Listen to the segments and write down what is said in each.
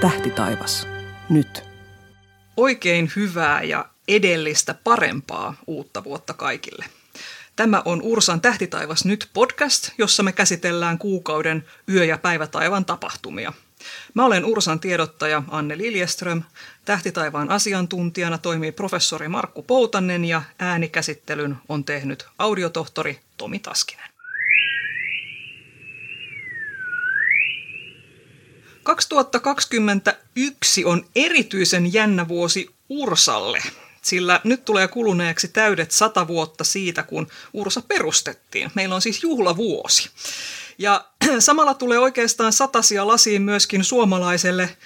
Tähti taivas. Nyt. Oikein hyvää ja edellistä parempaa uutta vuotta kaikille. Tämä on Ursan Tähtitaivas nyt podcast, jossa me käsitellään kuukauden yö- ja päivätaivan tapahtumia. Mä olen Ursan tiedottaja Anne Liljeström. Tähtitaivaan asiantuntijana toimii professori Markku Poutanen ja äänikäsittelyn on tehnyt audiotohtori Tomi Taskinen. 2021 on erityisen jännä vuosi Ursalle, sillä nyt tulee kuluneeksi täydet sata vuotta siitä, kun Ursa perustettiin. Meillä on siis juhlavuosi. Ja samalla tulee oikeastaan satasia lasiin myöskin suomalaiselle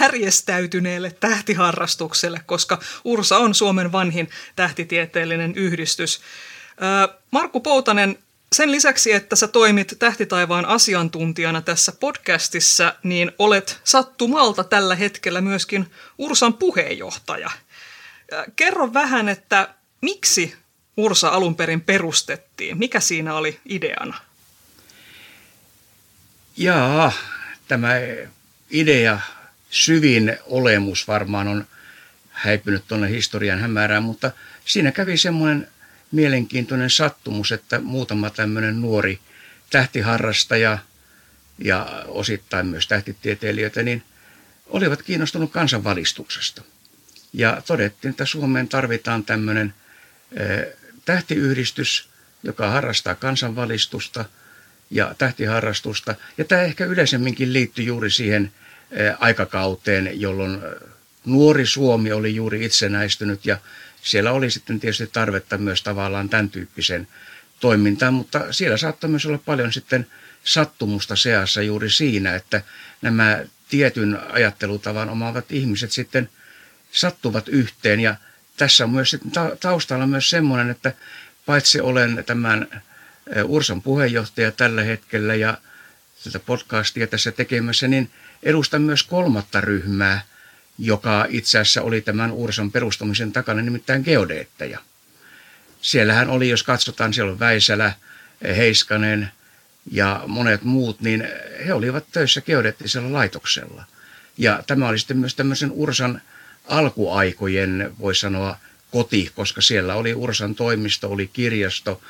järjestäytyneelle tähtiharrastukselle, koska Ursa on Suomen vanhin tähtitieteellinen yhdistys. Markku Poutanen, sen lisäksi, että sä toimit Tähtitaivaan asiantuntijana tässä podcastissa, niin olet sattumalta tällä hetkellä myöskin Ursan puheenjohtaja. Kerro vähän, että miksi Ursa alun perin perustettiin? Mikä siinä oli ideana? Jaa, tämä idea, syvin olemus varmaan on häipynyt tuonne historian hämärään, mutta siinä kävi semmoinen mielenkiintoinen sattumus, että muutama tämmöinen nuori tähtiharrastaja ja osittain myös tähtitieteilijöitä, niin olivat kiinnostunut kansanvalistuksesta. Ja todettiin, että Suomeen tarvitaan tämmöinen tähtiyhdistys, joka harrastaa kansanvalistusta ja tähtiharrastusta. Ja tämä ehkä yleisemminkin liittyy juuri siihen aikakauteen, jolloin nuori Suomi oli juuri itsenäistynyt ja siellä oli sitten tietysti tarvetta myös tavallaan tämän tyyppisen toimintaan, mutta siellä saattoi myös olla paljon sitten sattumusta seassa juuri siinä, että nämä tietyn ajattelutavan omaavat ihmiset sitten sattuvat yhteen. Ja tässä on myös taustalla myös semmoinen, että paitsi olen tämän Ursan puheenjohtaja tällä hetkellä ja tätä podcastia tässä tekemässä, niin edustan myös kolmatta ryhmää – joka itse asiassa oli tämän Ursan perustamisen takana, nimittäin geodeetteja. Siellähän oli, jos katsotaan, siellä on Väisälä, Heiskanen ja monet muut, niin he olivat töissä geodeettisella laitoksella. Ja tämä oli sitten myös tämmöisen Ursan alkuaikojen, voi sanoa, koti, koska siellä oli Ursan toimisto, oli kirjasto,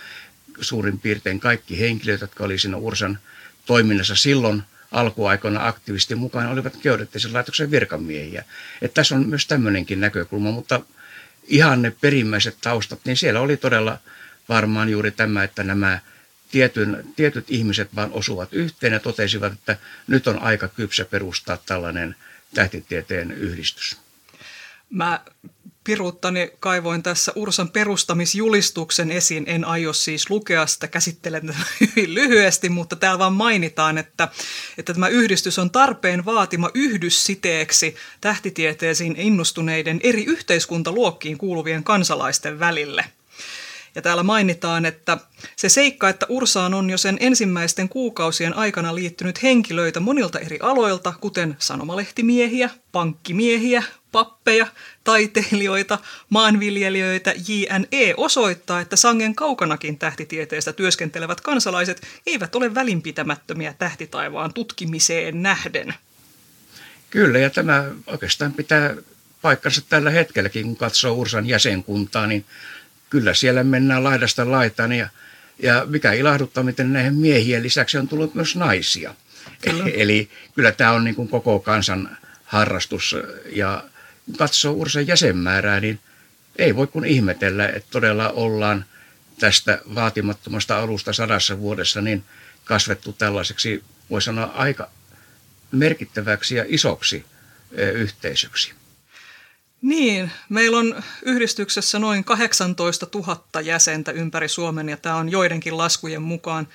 suurin piirtein kaikki henkilöt, jotka oli siinä Ursan toiminnassa silloin – alkuaikoina aktiivisesti mukana olivat geodeettisen laitoksen virkamiehiä. Että tässä on myös tämmöinenkin näkökulma, mutta ihan ne perimmäiset taustat, niin siellä oli todella varmaan juuri tämä, että nämä tietyn, tietyt ihmiset vaan osuvat yhteen ja totesivat, että nyt on aika kypsä perustaa tällainen tähtitieteen yhdistys. Mä piruuttani kaivoin tässä Ursan perustamisjulistuksen esiin. En aio siis lukea sitä, käsittelen tätä hyvin lyhyesti, mutta täällä vaan mainitaan, että, että tämä yhdistys on tarpeen vaatima yhdyssiteeksi tähtitieteisiin innostuneiden eri yhteiskuntaluokkiin kuuluvien kansalaisten välille – ja täällä mainitaan, että se seikka, että Ursaan on jo sen ensimmäisten kuukausien aikana liittynyt henkilöitä monilta eri aloilta, kuten sanomalehtimiehiä, pankkimiehiä, pappeja, taiteilijoita, maanviljelijöitä, JNE osoittaa, että sangen kaukanakin tähtitieteestä työskentelevät kansalaiset eivät ole välinpitämättömiä tähtitaivaan tutkimiseen nähden. Kyllä, ja tämä oikeastaan pitää paikkansa tällä hetkelläkin, kun katsoo Ursan jäsenkuntaa, niin kyllä siellä mennään laidasta laitaan ja, ja mikä ilahduttaa, miten näihin miehien lisäksi on tullut myös naisia. Kyllä. Eli kyllä tämä on niin kuin koko kansan harrastus ja katsoo Ursan jäsenmäärää, niin ei voi kuin ihmetellä, että todella ollaan tästä vaatimattomasta alusta sadassa vuodessa niin kasvettu tällaiseksi, voi sanoa, aika merkittäväksi ja isoksi yhteisöksi. Niin, meillä on yhdistyksessä noin 18 000 jäsentä ympäri Suomen ja tämä on joidenkin laskujen mukaan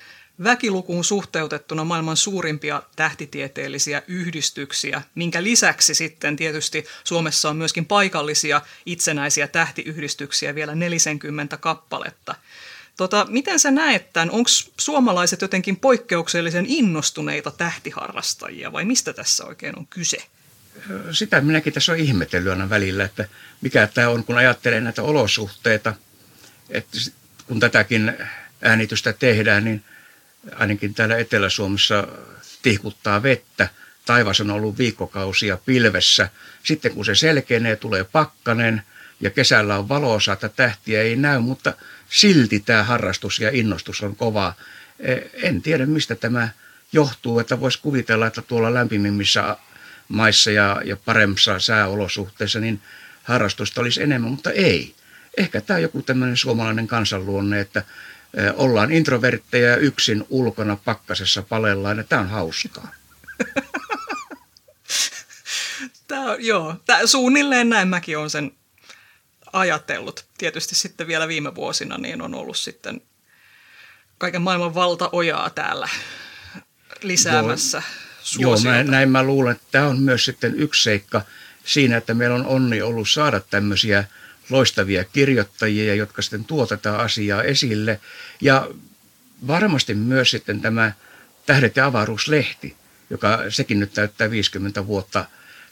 väkilukuun suhteutettuna maailman suurimpia tähtitieteellisiä yhdistyksiä, minkä lisäksi sitten tietysti Suomessa on myöskin paikallisia itsenäisiä tähtiyhdistyksiä vielä 40 kappaletta. Tota, miten sä näet tämän? Onko suomalaiset jotenkin poikkeuksellisen innostuneita tähtiharrastajia vai mistä tässä oikein on kyse? Sitä minäkin tässä on ihmetellyt aina välillä, että mikä tämä on, kun ajattelee näitä olosuhteita, että kun tätäkin äänitystä tehdään, niin ainakin täällä Etelä-Suomessa tihkuttaa vettä, taivas on ollut viikkokausia pilvessä. Sitten kun se selkenee, tulee pakkanen ja kesällä on valoisa, että tähtiä ei näy, mutta silti tämä harrastus ja innostus on kova. E, en tiedä, mistä tämä johtuu, että voisi kuvitella, että tuolla lämpimimmissä maissa ja, ja paremmissa sääolosuhteissa, niin harrastusta olisi enemmän, mutta ei. Ehkä tämä on joku tämmöinen suomalainen kansanluonne, että ollaan introvertteja yksin ulkona pakkasessa palellaan ja tämä on hauskaa. Tämä on, joo, tämä, suunnilleen näin mäkin olen sen ajatellut. Tietysti sitten vielä viime vuosina niin on ollut sitten kaiken maailman valtaojaa täällä lisäämässä Joo, joo mä, näin mä luulen, että tämä on myös sitten yksi seikka siinä, että meillä on onni ollut saada tämmöisiä loistavia kirjoittajia, jotka sitten tuo tätä asiaa esille. Ja varmasti myös sitten tämä Tähdet ja avaruuslehti, joka sekin nyt täyttää 50 vuotta,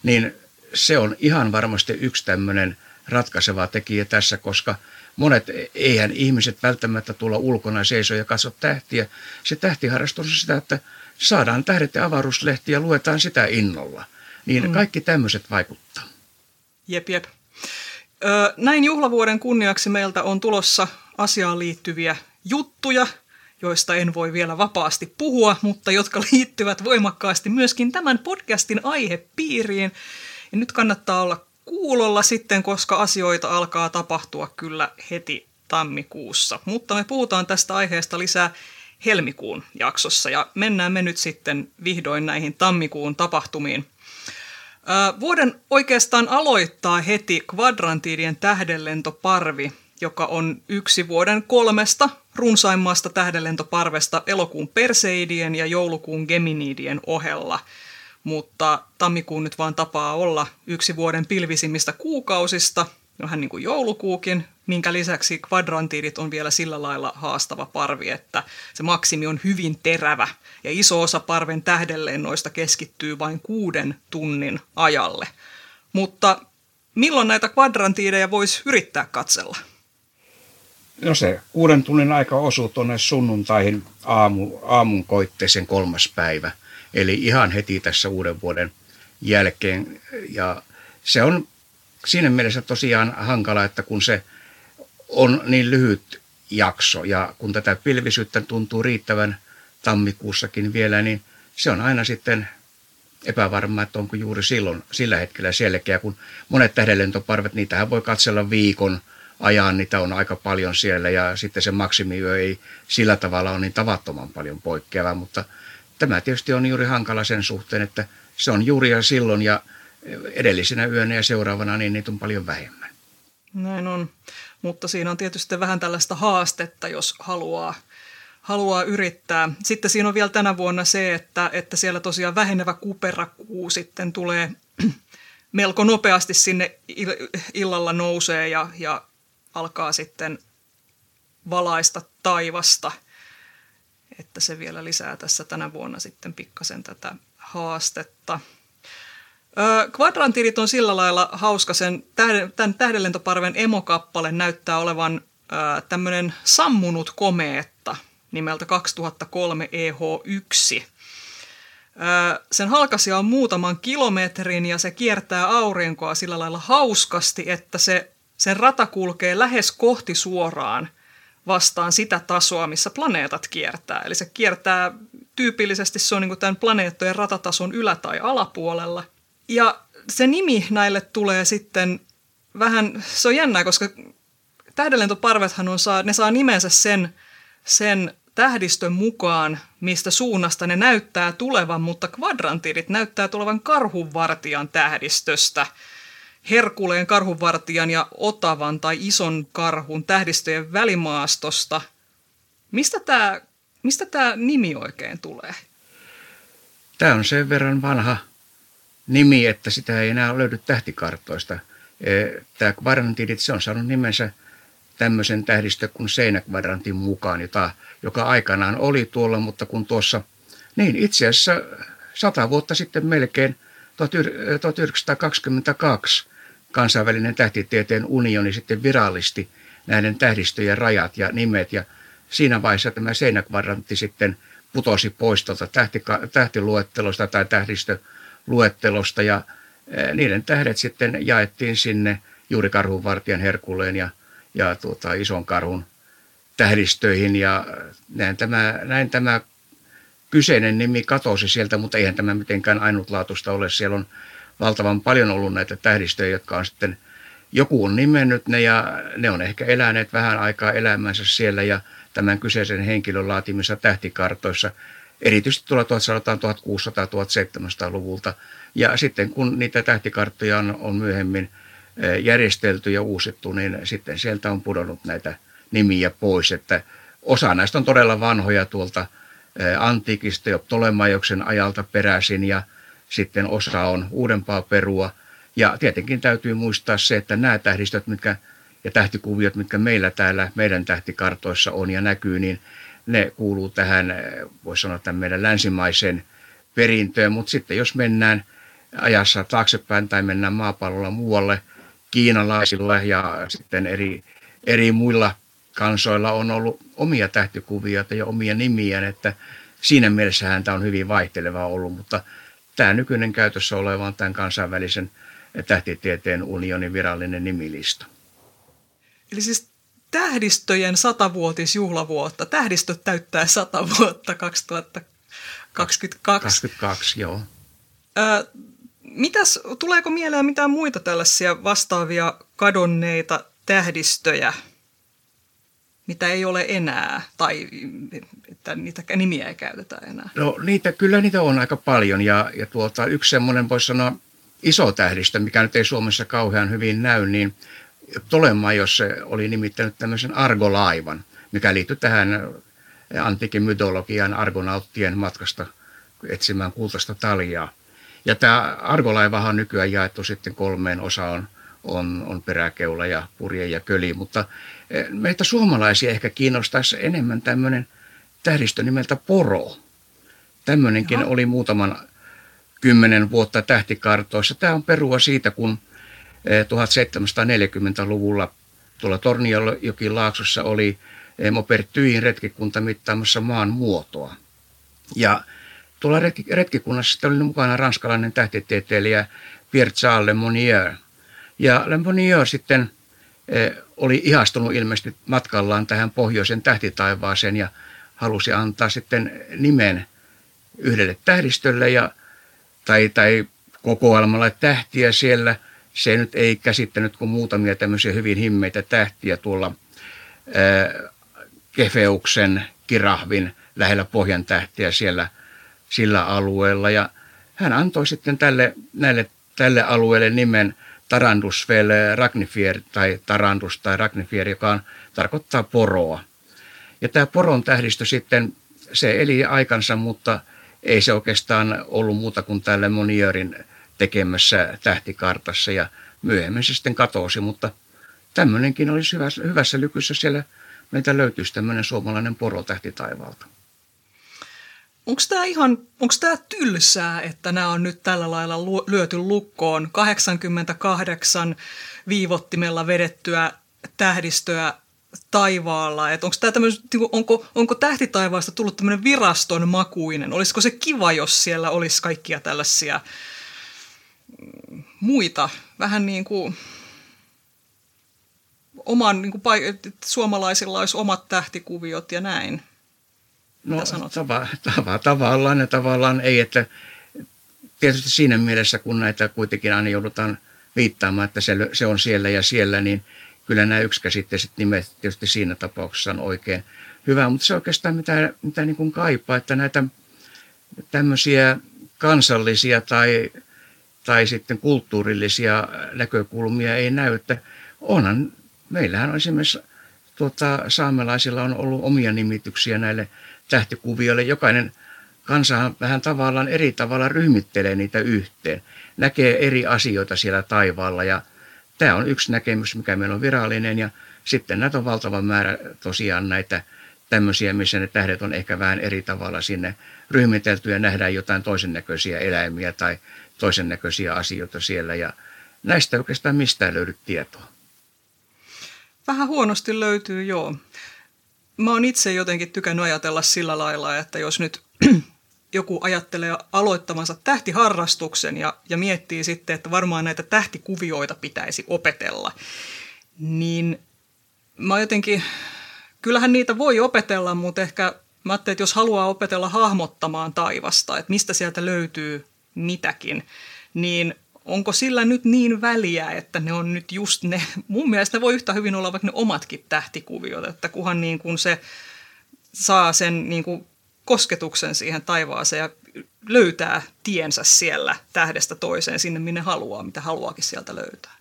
niin se on ihan varmasti yksi tämmöinen ratkaiseva tekijä tässä, koska monet, eihän ihmiset välttämättä tulla ulkona seiso ja katso tähtiä. Se tähtiharrastus on sitä, että saadaan tähdet ja avaruuslehti ja luetaan sitä innolla. Niin mm. kaikki tämmöiset vaikuttaa. Jep, jep. Näin juhlavuoden kunniaksi meiltä on tulossa asiaan liittyviä juttuja, joista en voi vielä vapaasti puhua, mutta jotka liittyvät voimakkaasti myöskin tämän podcastin aihepiiriin. Ja nyt kannattaa olla kuulolla sitten, koska asioita alkaa tapahtua kyllä heti tammikuussa. Mutta me puhutaan tästä aiheesta lisää helmikuun jaksossa ja mennään me nyt sitten vihdoin näihin tammikuun tapahtumiin. Vuoden oikeastaan aloittaa heti kvadrantiidien tähdenlentoparvi, joka on yksi vuoden kolmesta runsaimmasta tähdenlentoparvesta elokuun Perseidien ja joulukuun Geminiidien ohella. Mutta tammikuun nyt vaan tapaa olla yksi vuoden pilvisimmistä kuukausista, vähän niin kuin joulukuukin, minkä lisäksi kvadrantiidit on vielä sillä lailla haastava parvi, että se maksimi on hyvin terävä ja iso osa parven tähdenlennoista keskittyy vain kuuden tunnin ajalle. Mutta milloin näitä kvadrantiideja voisi yrittää katsella? No se kuuden tunnin aika osuu tuonne sunnuntaihin aamu, aamun koitteeseen kolmas päivä. Eli ihan heti tässä uuden vuoden jälkeen. Ja se on siinä mielessä tosiaan hankala, että kun se on niin lyhyt jakso ja kun tätä pilvisyyttä tuntuu riittävän tammikuussakin vielä, niin se on aina sitten epävarmaa, että onko juuri silloin, sillä hetkellä selkeä, kun monet tähdenlentoparvet, niitähän voi katsella viikon – ajan, niitä on aika paljon siellä ja sitten se maksimiyö ei sillä tavalla ole niin tavattoman paljon poikkeava, mutta tämä tietysti on juuri hankala sen suhteen, että se on juuri ja silloin ja edellisenä yönä ja seuraavana niin niitä on paljon vähemmän. Näin on, mutta siinä on tietysti vähän tällaista haastetta, jos haluaa haluaa yrittää. Sitten siinä on vielä tänä vuonna se, että, että siellä tosiaan vähenevä kuperakuu sitten tulee melko nopeasti sinne illalla nousee ja, ja alkaa sitten valaista taivasta, että se vielä lisää tässä tänä vuonna sitten pikkasen tätä haastetta. Kvadrantiidit on sillä lailla hauska, sen tämän tähdenlentoparven emokappale näyttää olevan tämmöinen sammunut komeetta nimeltä 2003 EH1. Sen halkasia on muutaman kilometrin ja se kiertää aurinkoa sillä lailla hauskasti, että se sen rata kulkee lähes kohti suoraan vastaan sitä tasoa, missä planeetat kiertää. Eli se kiertää tyypillisesti, se on niin kuin tämän planeettojen ratatason ylä- tai alapuolella. Ja se nimi näille tulee sitten vähän, se on jännää, koska tähdenlentoparvethan on saa, ne saa nimensä sen, sen tähdistön mukaan, mistä suunnasta ne näyttää tulevan, mutta kvadrantiidit näyttää tulevan karhunvartijan tähdistöstä – Herkuleen karhunvartijan ja Otavan tai ison karhun tähdistöjen välimaastosta. Mistä tämä mistä tämä nimi oikein tulee? Tämä on sen verran vanha nimi, että sitä ei enää löydy tähtikartoista. E, tämä kvadrantidit, se on saanut nimensä tämmöisen tähdistö kuin seinäkvadrantin mukaan, jota, joka aikanaan oli tuolla, mutta kun tuossa, niin itse asiassa sata vuotta sitten melkein, 1922, kansainvälinen tähtitieteen unioni sitten virallisti näiden tähdistöjen rajat ja nimet ja siinä vaiheessa tämä seinäkvadrantti sitten putosi pois tuolta tähti, tähtiluettelosta tai tähdistöluettelosta ja niiden tähdet sitten jaettiin sinne juuri karhunvartijan herkulleen ja, ja tuota, ison karhun tähdistöihin ja näin tämä, näin tämä kyseinen nimi katosi sieltä, mutta eihän tämä mitenkään ainutlaatuista ole. Siellä on valtavan paljon ollut näitä tähdistöjä, jotka on sitten, joku on nimennyt ne ja ne on ehkä eläneet vähän aikaa elämänsä siellä ja tämän kyseisen henkilön laatimissa tähtikartoissa, erityisesti tuolla 1600-1700-luvulta. Ja sitten kun niitä tähtikarttoja on, on myöhemmin eh, järjestelty ja uusittu, niin sitten sieltä on pudonnut näitä nimiä pois, että osa näistä on todella vanhoja tuolta eh, antiikista jo Ptolemaioksen ajalta peräisin ja sitten osa on uudempaa perua. Ja tietenkin täytyy muistaa se, että nämä tähdistöt mitkä, ja tähtikuviot, mitkä meillä täällä meidän tähtikartoissa on ja näkyy, niin ne kuuluu tähän, eh, voisi sanoa, tämän meidän länsimaiseen perintöön. Mutta sitten jos mennään ajassa taaksepäin tai mennään maapallolla muualle, kiinalaisilla ja sitten eri, eri muilla kansoilla on ollut omia tähtikuvioita ja omia nimiä, että siinä mielessä tämä on hyvin vaihtelevaa ollut, mutta tämä nykyinen käytössä oleva on tämän kansainvälisen tähtitieteen unionin virallinen nimilista. Eli siis tähdistöjen satavuotisjuhlavuotta. Tähdistöt täyttää sata vuotta 2022. 22, joo. Ö, mitäs, tuleeko mieleen mitään muita tällaisia vastaavia kadonneita tähdistöjä, mitä ei ole enää, tai että niitä nimiä ei käytetä enää? No niitä, kyllä niitä on aika paljon, ja, ja tuota, yksi semmoinen voisi sanoa iso tähdistö, mikä nyt ei Suomessa kauhean hyvin näy, niin Tolema, jos se oli nimittänyt tämmöisen argolaivan, mikä liittyy tähän antiikin mytologian argonauttien matkasta etsimään kultaista taljaa. Ja tämä argolaivahan on nykyään jaettu sitten kolmeen osaan, on, on peräkeula ja purje ja köli, mutta eh, meitä suomalaisia ehkä kiinnostaisi enemmän tämmöinen tähdistö nimeltä poro. Tämmöinenkin Jaha. oli muutaman kymmenen vuotta tähtikartoissa. Tämä on perua siitä, kun 1740-luvulla eh, tuolla Torniojokin laaksossa oli eh, Mopertyin retkikunta mittaamassa maan muotoa. Ja tuolla retkikunnassa sitten oli mukana ranskalainen tähtitieteilijä Pierre Charles Le Monnier. Ja Le Monnier sitten eh, oli ihastunut ilmeisesti matkallaan tähän pohjoisen tähtitaivaaseen ja halusi antaa sitten nimen yhdelle tähdistölle ja, tai, tai kokoelmalle tähtiä siellä. Se nyt ei käsittänyt kuin muutamia tämmöisiä hyvin himmeitä tähtiä tuolla Kefeuksen kirahvin lähellä pohjan tähtiä siellä sillä alueella. Ja hän antoi sitten tälle, näille, tälle alueelle nimen Tarandusvel Ragnifier tai Tarandus tai Ragnifier, joka on, tarkoittaa poroa. Ja tämä poron tähdistö sitten, se eli aikansa, mutta ei se oikeastaan ollut muuta kuin tällä Moniörin tekemässä tähtikartassa ja myöhemmin se sitten katosi, mutta tämmöinenkin olisi hyvässä, hyvässä lykyssä siellä meiltä löytyisi tämmöinen suomalainen porotähti taivaalta. Onko tämä ihan, onko tämä tylsää, että nämä on nyt tällä lailla lyöty lukkoon 88 viivottimella vedettyä tähdistöä taivaalla? Et onko, tämä niinku, onko, onko tähtitaivaasta tullut tämmöinen viraston makuinen? Olisiko se kiva, jos siellä olisi kaikkia tällaisia muita, vähän niin kuin oman, niin kuin, suomalaisilla olisi omat tähtikuviot ja näin? No tava, tava, tavallaan ja tavallaan ei, että tietysti siinä mielessä, kun näitä kuitenkin aina joudutaan viittaamaan, että se, se on siellä ja siellä, niin kyllä nämä yksikäsitteiset nimet tietysti siinä tapauksessa on oikein hyvä, mutta se oikeastaan mitä, mitä niin kuin kaipaa, että näitä tämmöisiä kansallisia tai, tai sitten kulttuurillisia näkökulmia ei näy, että onhan, meillähän on esimerkiksi tuota, saamelaisilla on ollut omia nimityksiä näille tähtikuvioille. Jokainen kansa vähän tavallaan eri tavalla ryhmittelee niitä yhteen. Näkee eri asioita siellä taivaalla ja tämä on yksi näkemys, mikä meillä on virallinen ja sitten näitä on valtava määrä tosiaan näitä tämmöisiä, missä ne tähdet on ehkä vähän eri tavalla sinne ryhmitelty ja nähdään jotain toisen näköisiä eläimiä tai toisen näköisiä asioita siellä ja näistä oikeastaan mistään löydy tietoa. Vähän huonosti löytyy, joo mä oon itse jotenkin tykännyt ajatella sillä lailla, että jos nyt joku ajattelee aloittamansa tähtiharrastuksen ja, ja miettii sitten, että varmaan näitä tähtikuvioita pitäisi opetella, niin mä jotenkin, kyllähän niitä voi opetella, mutta ehkä mä ajattelin, että jos haluaa opetella hahmottamaan taivasta, että mistä sieltä löytyy mitäkin, niin onko sillä nyt niin väliä, että ne on nyt just ne, mun mielestä ne voi yhtä hyvin olla vaikka ne omatkin tähtikuviot, että kuhan niin kuin se saa sen niin kuin kosketuksen siihen taivaaseen ja löytää tiensä siellä tähdestä toiseen sinne, minne haluaa, mitä haluaakin sieltä löytää.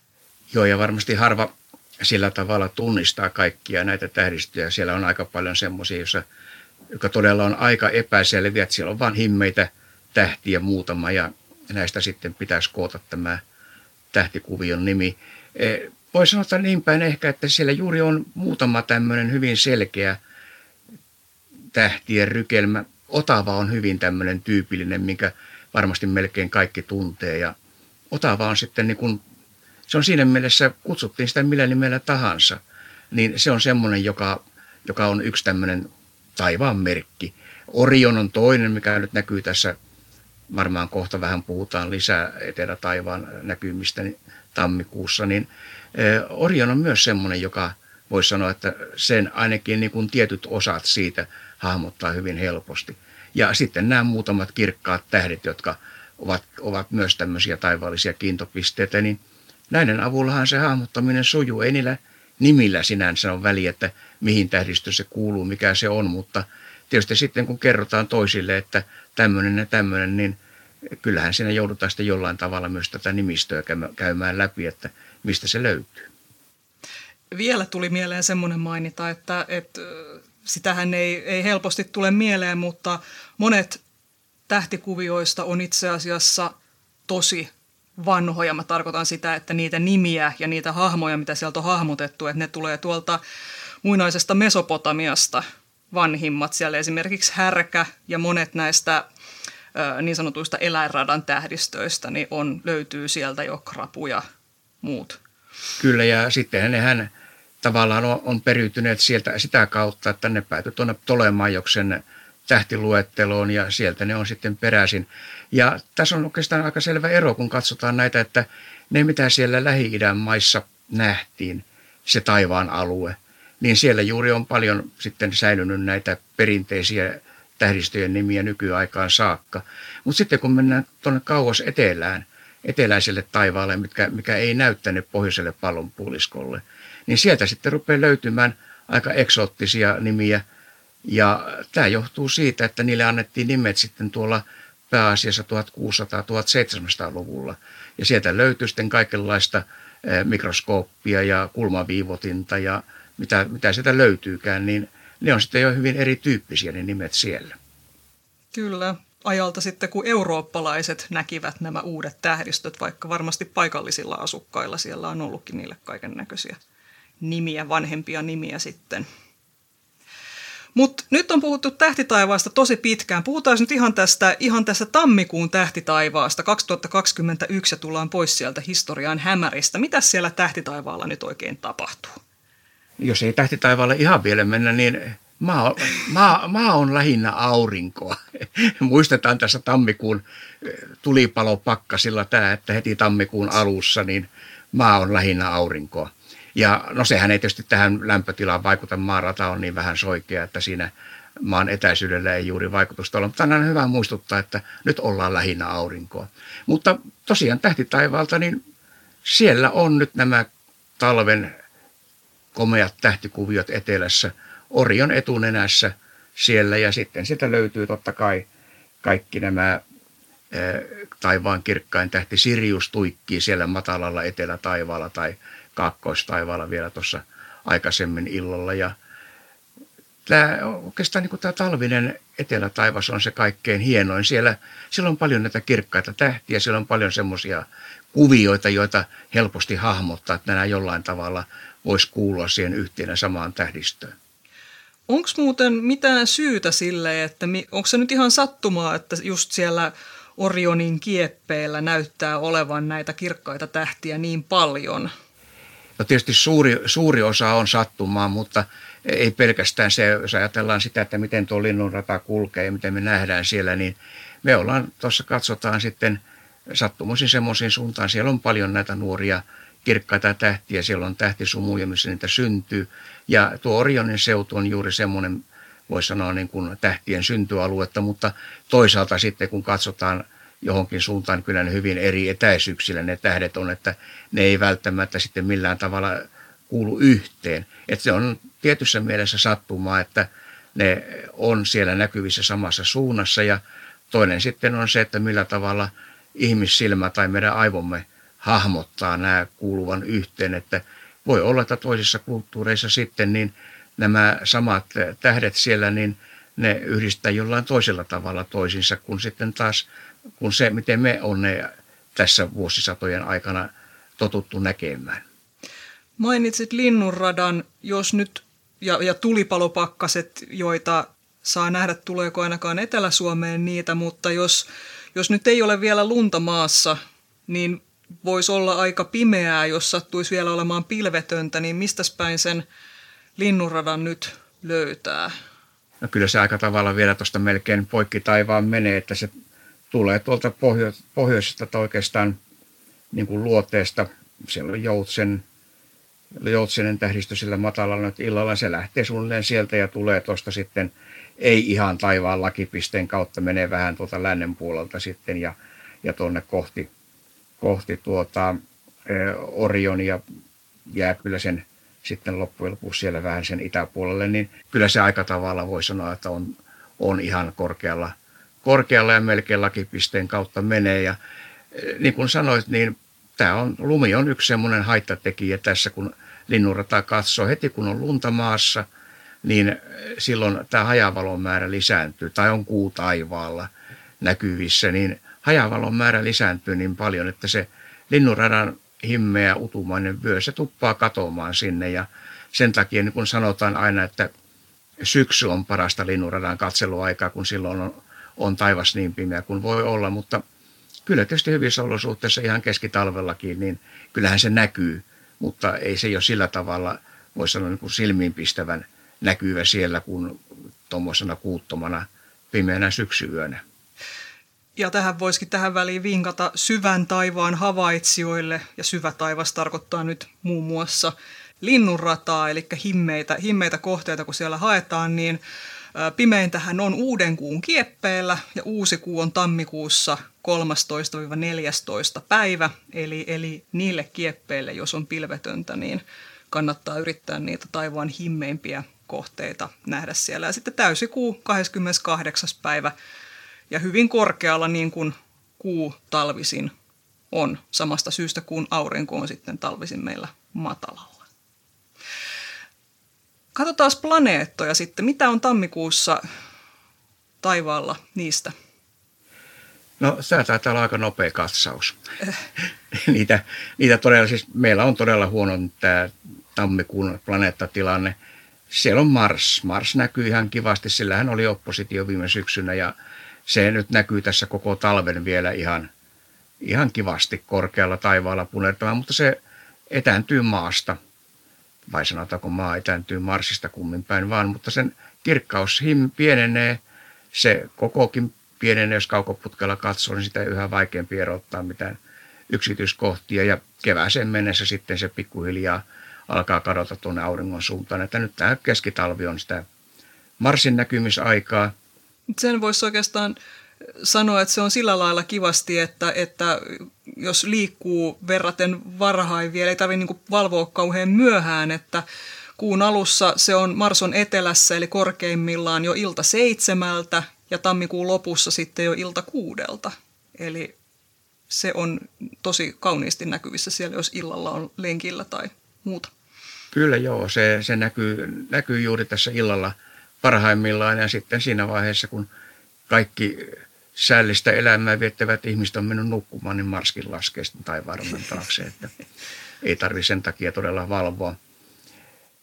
Joo, ja varmasti harva sillä tavalla tunnistaa kaikkia näitä tähdistöjä. Siellä on aika paljon semmoisia, jotka todella on aika epäselviä, että siellä on vain himmeitä tähtiä muutama ja näistä sitten pitäisi koota tämä tähtikuvion nimi. E, Voisi sanoa niin päin ehkä, että siellä juuri on muutama tämmöinen hyvin selkeä tähtien rykelmä. Otava on hyvin tämmöinen tyypillinen, minkä varmasti melkein kaikki tuntee. Ja Otava on sitten niin kuin, se on siinä mielessä, kutsuttiin sitä millä nimellä tahansa, niin se on semmoinen, joka, joka on yksi tämmöinen taivaan merkki. Orion on toinen, mikä nyt näkyy tässä, varmaan kohta vähän puhutaan lisää etelä-taivaan näkymistä niin tammikuussa, niin Orion on myös semmoinen, joka voisi sanoa, että sen ainakin niin kuin tietyt osat siitä hahmottaa hyvin helposti. Ja sitten nämä muutamat kirkkaat tähdet, jotka ovat, ovat myös tämmöisiä taivaallisia kiintopisteitä, niin näiden avullahan se hahmottaminen sujuu. Ei niillä nimillä sinänsä on väliä, että mihin tähdistö se kuuluu, mikä se on, mutta tietysti sitten kun kerrotaan toisille, että tämmöinen ja tämmöinen, niin kyllähän siinä joudutaan sitten jollain tavalla myös tätä nimistöä käymään läpi, että mistä se löytyy. Vielä tuli mieleen semmoinen mainita, että, että sitähän ei, ei helposti tule mieleen, mutta monet tähtikuvioista on itse asiassa tosi vanhoja. Mä tarkoitan sitä, että niitä nimiä ja niitä hahmoja, mitä sieltä on hahmotettu, että ne tulee tuolta muinaisesta Mesopotamiasta vanhimmat. Siellä esimerkiksi härkä ja monet näistä niin sanotuista eläinradan tähdistöistä niin on, löytyy sieltä jo krapu ja muut. Kyllä, ja sitten nehän tavallaan on, on periytyneet sieltä sitä kautta, että ne päätyi tuonne Tolemaioksen tähtiluetteloon ja sieltä ne on sitten peräisin. Ja tässä on oikeastaan aika selvä ero, kun katsotaan näitä, että ne mitä siellä Lähi-idän maissa nähtiin, se taivaan alue, niin siellä juuri on paljon sitten säilynyt näitä perinteisiä tähdistöjen nimiä nykyaikaan saakka. Mutta sitten kun mennään tuonne kauas etelään, eteläiselle taivaalle, mikä, mikä ei näyttänyt pohjoiselle pallonpuoliskolle, niin sieltä sitten rupeaa löytymään aika eksoottisia nimiä. Ja tämä johtuu siitä, että niille annettiin nimet sitten tuolla pääasiassa 1600-1700-luvulla. Ja sieltä löytyy sitten kaikenlaista mikroskooppia ja kulmaviivotinta ja mitä, mitä sieltä löytyykään, niin ne on sitten jo hyvin erityyppisiä ne nimet siellä. Kyllä, ajalta sitten kun eurooppalaiset näkivät nämä uudet tähdistöt, vaikka varmasti paikallisilla asukkailla siellä on ollutkin niille kaiken näköisiä nimiä, vanhempia nimiä sitten. Mutta nyt on puhuttu tähtitaivaasta tosi pitkään. Puhutaan nyt ihan tästä, ihan tästä tammikuun tähtitaivaasta 2021 ja tullaan pois sieltä historian hämäristä. Mitä siellä tähtitaivaalla nyt oikein tapahtuu? Jos ei tähtitaivaalle ihan vielä mennä, niin maa on, maa, maa on lähinnä aurinkoa. Muistetaan tässä tammikuun eh, tulipalopakkasilla tämä, että heti tammikuun alussa niin maa on lähinnä aurinkoa. Ja no sehän ei tietysti tähän lämpötilaan vaikuta, maarata on niin vähän soikea, että siinä maan etäisyydellä ei juuri vaikutusta ole. Mutta on hyvä muistuttaa, että nyt ollaan lähinnä aurinkoa. Mutta tosiaan tähtitaivaalta, niin siellä on nyt nämä talven komeat tähtikuviot etelässä, Orion etunenässä siellä ja sitten sitä löytyy totta kai kaikki nämä taivaan kirkkain tähti Sirius tuikkii siellä matalalla etelätaivaalla tai kaakkoistaivaalla vielä tuossa aikaisemmin illalla. Ja tämä, oikeastaan niin tämä talvinen etelätaivas on se kaikkein hienoin. Siellä, siellä on paljon näitä kirkkaita tähtiä, siellä on paljon semmoisia kuvioita, joita helposti hahmottaa, että nämä jollain tavalla voisi kuulua siihen yhteen samaan tähdistöön. Onko muuten mitään syytä sille, että onko se nyt ihan sattumaa, että just siellä Orionin kieppeillä näyttää olevan näitä kirkkaita tähtiä niin paljon – No tietysti suuri, suuri osa on sattumaa, mutta ei pelkästään se, jos ajatellaan sitä, että miten tuo linnunrata kulkee ja miten me nähdään siellä, niin me ollaan, tuossa katsotaan sitten sattumoisin semmoisiin suuntaan, siellä on paljon näitä nuoria kirkkaita tähtiä, siellä on tähtisumuja, missä niitä syntyy. Ja tuo Orionin seutu on juuri semmoinen, voisi sanoa niin kuin tähtien syntyaluetta, mutta toisaalta sitten kun katsotaan johonkin suuntaan, kyllä ne hyvin eri etäisyyksillä ne tähdet on, että ne ei välttämättä sitten millään tavalla kuulu yhteen. Että se on tietyssä mielessä sattumaa, että ne on siellä näkyvissä samassa suunnassa ja toinen sitten on se, että millä tavalla ihmissilmä tai meidän aivomme hahmottaa nämä kuuluvan yhteen, että voi olla, että toisissa kulttuureissa sitten niin nämä samat tähdet siellä, niin ne yhdistää jollain toisella tavalla toisinsa, kun sitten taas kun se, miten me on ne tässä vuosisatojen aikana totuttu näkemään. Mainitsit linnunradan, jos nyt, ja, ja tulipalopakkaset, joita saa nähdä, tuleeko ainakaan Etelä-Suomeen niitä, mutta jos, jos nyt ei ole vielä lunta maassa, niin voisi olla aika pimeää, jos sattuisi vielä olemaan pilvetöntä, niin mistä päin sen linnunradan nyt löytää? No kyllä se aika tavalla vielä tuosta melkein poikki taivaan menee, että se tulee tuolta pohjo- pohjoisesta oikeastaan niin kuin luoteesta. Siellä on joutsen, joutsenen tähdistö sillä matalalla nyt illalla. Se lähtee suunnilleen sieltä ja tulee tuosta sitten, ei ihan taivaan lakipisteen kautta, menee vähän tuolta lännen puolelta sitten ja, ja tuonne kohti, kohti tuota, Orion ja jää kyllä sen sitten loppujen lopuksi siellä vähän sen itäpuolelle, niin kyllä se aika tavalla voi sanoa, että on, on ihan korkealla – korkealla ja melkein lakipisteen kautta menee. Ja eh, niin kuin sanoit, niin tämä on, lumi on yksi semmoinen haittatekijä tässä, kun linnunrata katsoo. Heti kun on lunta maassa, niin eh, silloin tämä hajavalon määrä lisääntyy, tai on kuu taivaalla näkyvissä, niin hajavalon määrä lisääntyy niin paljon, että se linnunradan himmeä utumainen vyö, se tuppaa katoamaan sinne ja sen takia niin kun sanotaan aina, että syksy on parasta linnunradan katseluaikaa, kun silloin on on taivas niin pimeä kuin voi olla, mutta kyllä tietysti hyvissä olosuhteissa ihan keskitalvellakin, niin kyllähän se näkyy, mutta ei se ole sillä tavalla, voisi sanoa niin kuin silmiinpistävän näkyvä siellä kuin tuommoisena kuuttomana pimeänä syksyyönä. Ja tähän voisikin tähän väliin vinkata syvän taivaan havaitsijoille, ja syvä taivas tarkoittaa nyt muun muassa linnunrataa, eli himmeitä, himmeitä kohteita, kun siellä haetaan, niin Pimeintähän on uuden kuun kieppeellä ja uusi kuu on tammikuussa 13-14 päivä. Eli, eli niille kieppeille, jos on pilvetöntä, niin kannattaa yrittää niitä taivaan himmeimpiä kohteita nähdä siellä. Ja sitten täysikuu 28. päivä ja hyvin korkealla niin kuin kuu talvisin on samasta syystä kuin aurinko on sitten talvisin meillä matalalla. Katsotaan planeettoja sitten. Mitä on tammikuussa taivaalla niistä? No tämä taitaa olla aika nopea katsaus. niitä, niitä todella, siis meillä on todella huono tämä tammikuun planeettatilanne. Siellä on Mars. Mars näkyy ihan kivasti, sillä hän oli oppositio viime syksynä ja se nyt näkyy tässä koko talven vielä ihan, ihan kivasti korkealla taivaalla punertamaan, mutta se etääntyy maasta – vai sanotaanko maa etääntyy Marsista kummin päin vaan, mutta sen kirkkaus pienenee, se kokokin pienenee, jos kaukoputkella katsoo, niin sitä yhä vaikeampi erottaa mitään yksityiskohtia ja kevääseen mennessä sitten se pikkuhiljaa alkaa kadota tuonne auringon suuntaan. Että nyt tämä keskitalvi on sitä Marsin näkymisaikaa. Sen voisi oikeastaan sanoa, että se on sillä lailla kivasti, että, että jos liikkuu verraten varhain vielä, ei tarvitse niin valvoa kauhean myöhään, että kuun alussa se on Marson etelässä, eli korkeimmillaan jo ilta seitsemältä, ja tammikuun lopussa sitten jo ilta kuudelta. Eli se on tosi kauniisti näkyvissä siellä, jos illalla on lenkillä tai muuta. Kyllä joo, se, se näkyy, näkyy juuri tässä illalla parhaimmillaan ja sitten siinä vaiheessa, kun kaikki säällistä elämää viettävät ihmiset on mennyt nukkumaan, niin Marskin laskee sitten taivaanrannan taakse, että ei tarvi sen takia todella valvoa.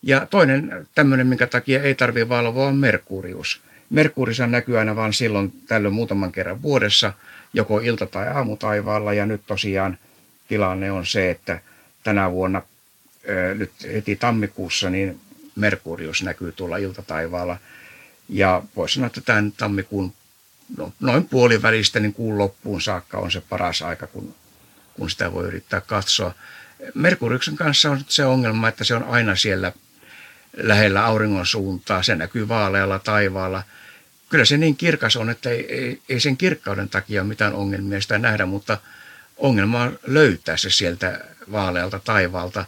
Ja toinen tämmöinen, minkä takia ei tarvitse valvoa, on Merkurius. Merkurissa näkyy aina vain silloin tällöin muutaman kerran vuodessa, joko ilta- tai aamutaivaalla, ja nyt tosiaan tilanne on se, että tänä vuonna nyt heti tammikuussa niin Merkurius näkyy tuolla iltataivaalla. Ja voisi sanoa, että tämän tammikuun no, noin puolivälistä niin kuun loppuun saakka on se paras aika, kun, kun sitä voi yrittää katsoa. Merkuriuksen kanssa on se ongelma, että se on aina siellä lähellä auringon suuntaa. Se näkyy vaalealla taivaalla. Kyllä se niin kirkas on, että ei, ei, ei sen kirkkauden takia mitään ongelmia sitä nähdä, mutta ongelma on löytää se sieltä vaalealta taivaalta.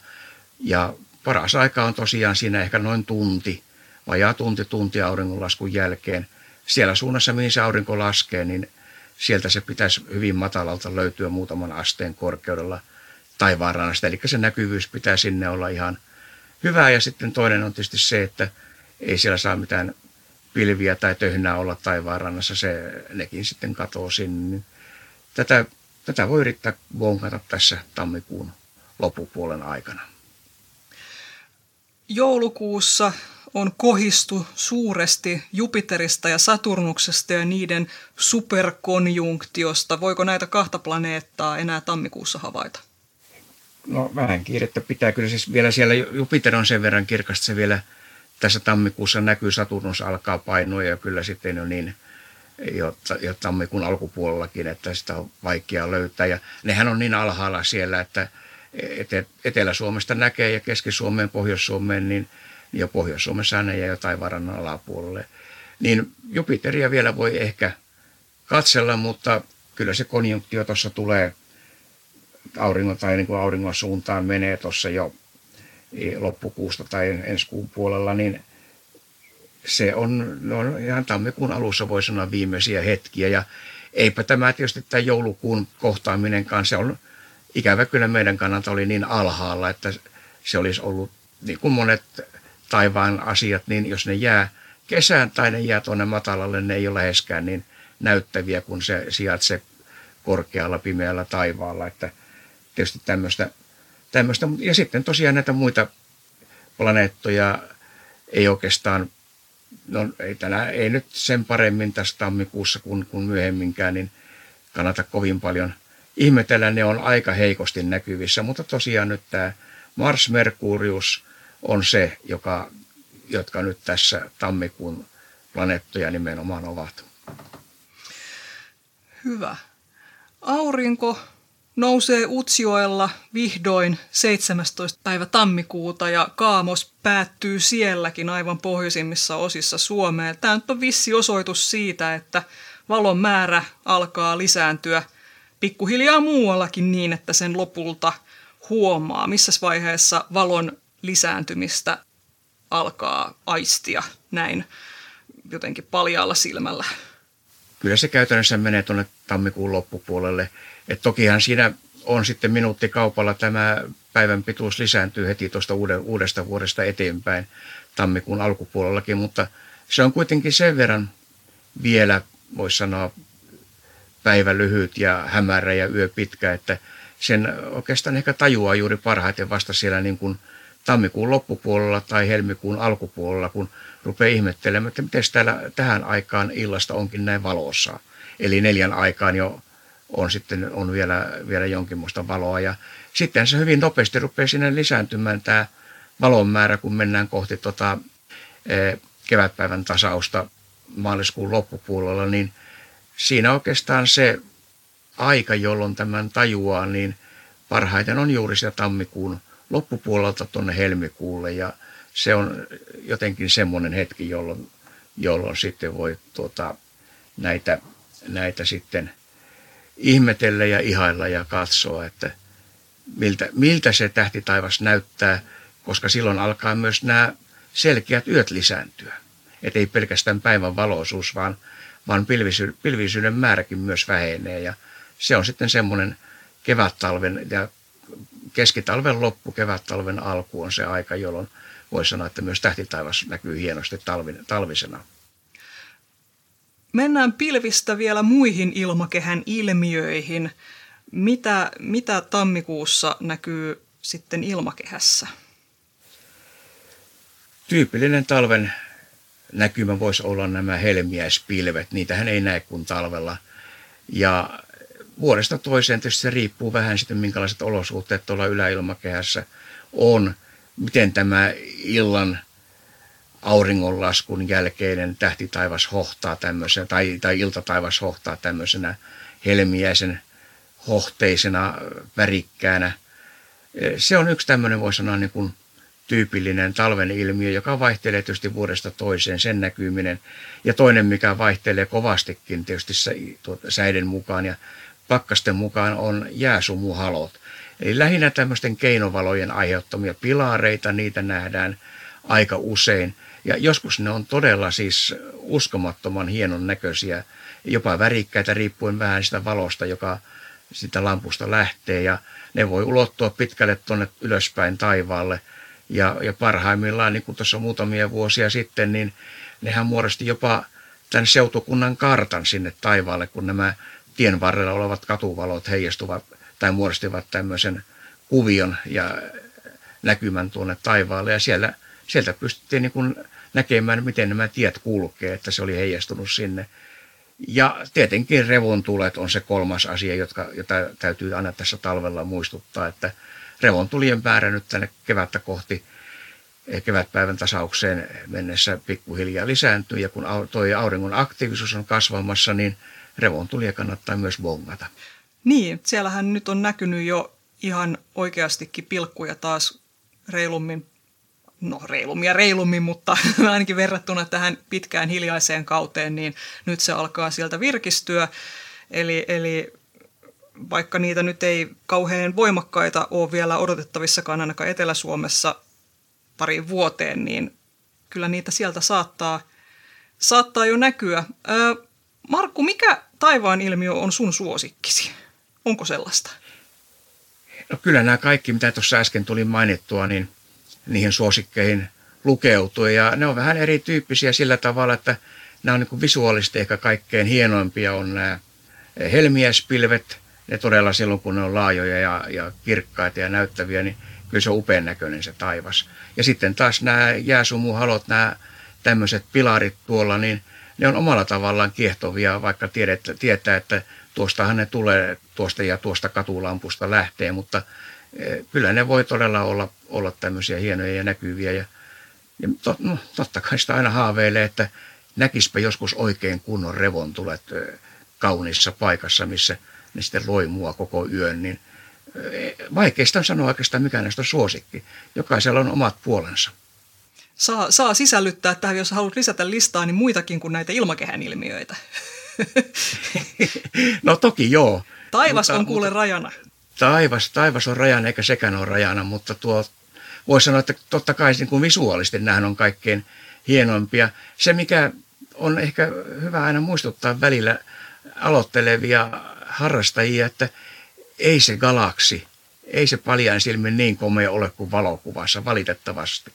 Ja paras aika on tosiaan siinä ehkä noin tunti, vajaa tunti tunti auringonlaskun jälkeen. Siellä suunnassa, mihin se aurinko laskee, niin sieltä se pitäisi hyvin matalalta löytyä muutaman asteen korkeudella taivaanrannasta. Eli se näkyvyys pitää sinne olla ihan hyvää. Ja sitten toinen on tietysti se, että ei siellä saa mitään pilviä tai töhnää olla taivaanrannassa. Se, nekin sitten katoo sinne. Tätä, tätä voi yrittää vonkata tässä tammikuun loppupuolen aikana. Joulukuussa on kohistu suuresti Jupiterista ja Saturnuksesta ja niiden superkonjunktiosta. Voiko näitä kahta planeettaa enää tammikuussa havaita? No vähän kiirettä pitää. Kyllä siis vielä siellä Jupiter on sen verran kirkasta, se vielä tässä tammikuussa näkyy, Saturnus alkaa painua ja kyllä sitten on niin jo, jo tammikuun alkupuolellakin, että sitä on vaikea löytää. Ja nehän on niin alhaalla siellä, että Etelä-Suomesta näkee ja Keski-Suomeen, Pohjois-Suomeen, niin jo Pohjois-Suomessa jää jotain varannan alapuolelle. Niin Jupiteria vielä voi ehkä katsella, mutta kyllä se konjunktio tuossa tulee auringon tai niin kuin auringon suuntaan menee tuossa jo loppukuusta tai ensi kuun puolella, niin se on, no ihan tammikuun alussa voi sanoa viimeisiä hetkiä. Ja eipä tämä tietysti tämä joulukuun kohtaaminen kanssa on ikävä kyllä meidän kannalta oli niin alhaalla, että se olisi ollut niin kuin monet taivaan asiat, niin jos ne jää kesään tai ne jää tuonne matalalle, ne ei ole läheskään niin näyttäviä, kun se sijaitsee korkealla pimeällä taivaalla. Että tietysti tämmöistä, tämmöistä. Ja sitten tosiaan näitä muita planeettoja ei oikeastaan, no ei, tänään, ei nyt sen paremmin tässä tammikuussa kuin, kuin myöhemminkään, niin kannata kovin paljon – ihmetellä ne on aika heikosti näkyvissä, mutta tosiaan nyt tämä Mars Merkurius on se, joka, jotka nyt tässä tammikuun planeettoja nimenomaan ovat. Hyvä. Aurinko nousee Utsjoella vihdoin 17. päivä tammikuuta ja kaamos päättyy sielläkin aivan pohjoisimmissa osissa Suomea. Tämä nyt on vissi osoitus siitä, että valon määrä alkaa lisääntyä – pikkuhiljaa muuallakin niin, että sen lopulta huomaa, missä vaiheessa valon lisääntymistä alkaa aistia näin jotenkin paljaalla silmällä. Kyllä se käytännössä menee tuonne tammikuun loppupuolelle. Et tokihan siinä on sitten minuuttikaupalla tämä päivän pituus lisääntyy heti tuosta uudesta vuodesta eteenpäin tammikuun alkupuolellakin, mutta se on kuitenkin sen verran vielä, voisi sanoa, päivä lyhyt ja hämärä ja yö pitkä, että sen oikeastaan ehkä tajuaa juuri parhaiten vasta siellä niin kuin tammikuun loppupuolella tai helmikuun alkupuolella, kun rupeaa ihmettelemään, että miten täällä tähän aikaan illasta onkin näin valossa. Eli neljän aikaan jo on sitten on vielä, vielä jonkinmoista valoa. Ja sitten se hyvin nopeasti rupeaa sinne lisääntymään tämä valon määrä, kun mennään kohti tota, eh, kevätpäivän tasausta maaliskuun loppupuolella, niin – siinä oikeastaan se aika, jolloin tämän tajuaa, niin parhaiten on juuri sitä tammikuun loppupuolelta tuonne helmikuulle ja se on jotenkin semmoinen hetki, jolloin, jolloin sitten voi tuota, näitä, näitä sitten ihmetellä ja ihailla ja katsoa, että miltä, miltä se tähtitaivas näyttää, koska silloin alkaa myös nämä selkeät yöt lisääntyä. Että ei pelkästään päivän valoisuus, vaan vaan pilvisy, pilvisyyden määräkin myös vähenee ja se on sitten semmoinen kevättalven ja keskitalven loppu, kevättalven alku on se aika, jolloin voi sanoa, että myös tähtitaivas näkyy hienosti talvin, talvisena. Mennään pilvistä vielä muihin ilmakehän ilmiöihin. Mitä, mitä tammikuussa näkyy sitten ilmakehässä? Tyypillinen talven näkymä voisi olla nämä helmiäispilvet. Niitähän ei näe kuin talvella. Ja vuodesta toiseen tietysti se riippuu vähän sitten, minkälaiset olosuhteet tuolla yläilmakehässä on. miten tämä illan auringonlaskun jälkeinen tähtitaivas hohtaa tämmöisenä, tai, tai iltataivas hohtaa tämmöisenä helmiäisen hohteisena, värikkäänä. Se on yksi tämmöinen, voi sanoa, niin kuin tyypillinen talven ilmiö, joka vaihtelee tietysti vuodesta toiseen, sen näkyminen. Ja toinen, mikä vaihtelee kovastikin tietysti tuota, säiden mukaan ja pakkasten mukaan, on jääsumuhalot. Eli lähinnä tämmöisten keinovalojen aiheuttamia pilareita, niitä nähdään aika usein. Ja joskus ne on todella siis uskomattoman hienon näköisiä, jopa värikkäitä riippuen vähän sitä valosta, joka sitä lampusta lähtee. Ja ne voi ulottua pitkälle tuonne ylöspäin taivaalle. Ja, ja parhaimmillaan, niin kuin tuossa muutamia vuosia sitten, niin nehän muodosti jopa tämän seutukunnan kartan sinne taivaalle, kun nämä tien varrella olevat katuvalot heijastuvat tai muodostivat tämmöisen kuvion ja näkymän tuonne taivaalle. Ja siellä, sieltä pystyttiin niin kuin näkemään, miten nämä tiet kulkee, että se oli heijastunut sinne. Ja tietenkin revontulet on se kolmas asia, jotka, jota täytyy aina tässä talvella muistuttaa, että revontulien määrä nyt tänne kevättä kohti eh, kevätpäivän tasaukseen mennessä pikkuhiljaa lisääntyy. Ja kun tuo auringon aktiivisuus on kasvamassa, niin revontulia kannattaa myös bongata. Niin, siellähän nyt on näkynyt jo ihan oikeastikin pilkkuja taas reilummin, no reilummin ja reilummin, mutta ainakin verrattuna tähän pitkään hiljaiseen kauteen, niin nyt se alkaa sieltä virkistyä. Eli, eli vaikka niitä nyt ei kauhean voimakkaita ole vielä odotettavissakaan ainakaan Etelä-Suomessa pariin vuoteen, niin kyllä niitä sieltä saattaa, saattaa jo näkyä. Markku, mikä taivaan ilmiö on sun suosikkisi? Onko sellaista? No kyllä nämä kaikki, mitä tuossa äsken tuli mainittua, niin niihin suosikkeihin lukeutuu. Ja ne on vähän erityyppisiä sillä tavalla, että nämä on niin visuaalisesti ehkä kaikkein hienoimpia on nämä helmiäspilvet. Ne todella silloin, kun ne on laajoja ja, ja kirkkaita ja näyttäviä, niin kyllä se on upean näköinen se taivas. Ja sitten taas nämä jääsumuhalot, nämä tämmöiset pilarit tuolla, niin ne on omalla tavallaan kiehtovia, vaikka tiedet, tietää, että tuostahan ne tulee tuosta ja tuosta katulampusta lähtee, mutta eh, kyllä ne voi todella olla, olla tämmöisiä hienoja ja näkyviä. Ja, ja to, no, totta kai sitä aina haaveilee, että näkispä joskus oikein kunnon revontulet eh, kauniissa paikassa, missä ne sitten loimua koko yön, niin eh, vaikeista on sanoa oikeastaan mikä näistä on suosikki. Jokaisella on omat puolensa. Saa, saa sisällyttää tähän, jos haluat lisätä listaa, niin muitakin kuin näitä ilmakehän ilmiöitä. no toki joo. Taivas mutta, on kuule mutta, rajana. Taivas, taivas on rajana eikä sekään ole rajana, mutta tuo, voisi sanoa, että totta kai niin kuin visuaalisesti nämä on kaikkein hienoimpia. Se, mikä on ehkä hyvä aina muistuttaa välillä aloittelevia harrastajia, että ei se galaksi, ei se paljain silmin niin komea ole kuin valokuvassa, valitettavasti.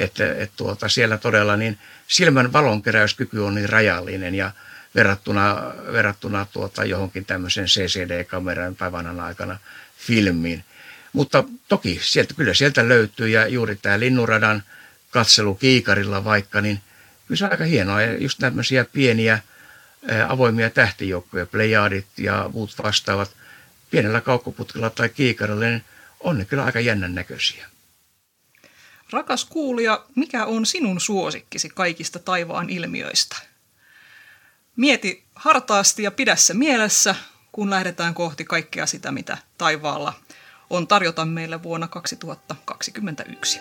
Että, et tuota, siellä todella niin silmän valonkeräyskyky on niin rajallinen ja verrattuna, verrattuna tuota johonkin tämmöiseen CCD-kameran tai vanhan aikana filmiin. Mutta toki sieltä, kyllä sieltä löytyy ja juuri tämä linnuradan katselu kiikarilla vaikka, niin kyllä se on aika hienoa. Ja just tämmöisiä pieniä avoimia tähtijoukkoja, Plejadit ja muut vastaavat, pienellä kaukkoputkella tai kiikarilla, niin on ne kyllä aika jännän näköisiä. Rakas kuulija, mikä on sinun suosikkisi kaikista taivaan ilmiöistä? Mieti hartaasti ja pidä se mielessä, kun lähdetään kohti kaikkea sitä, mitä taivaalla on tarjota meille vuonna 2021.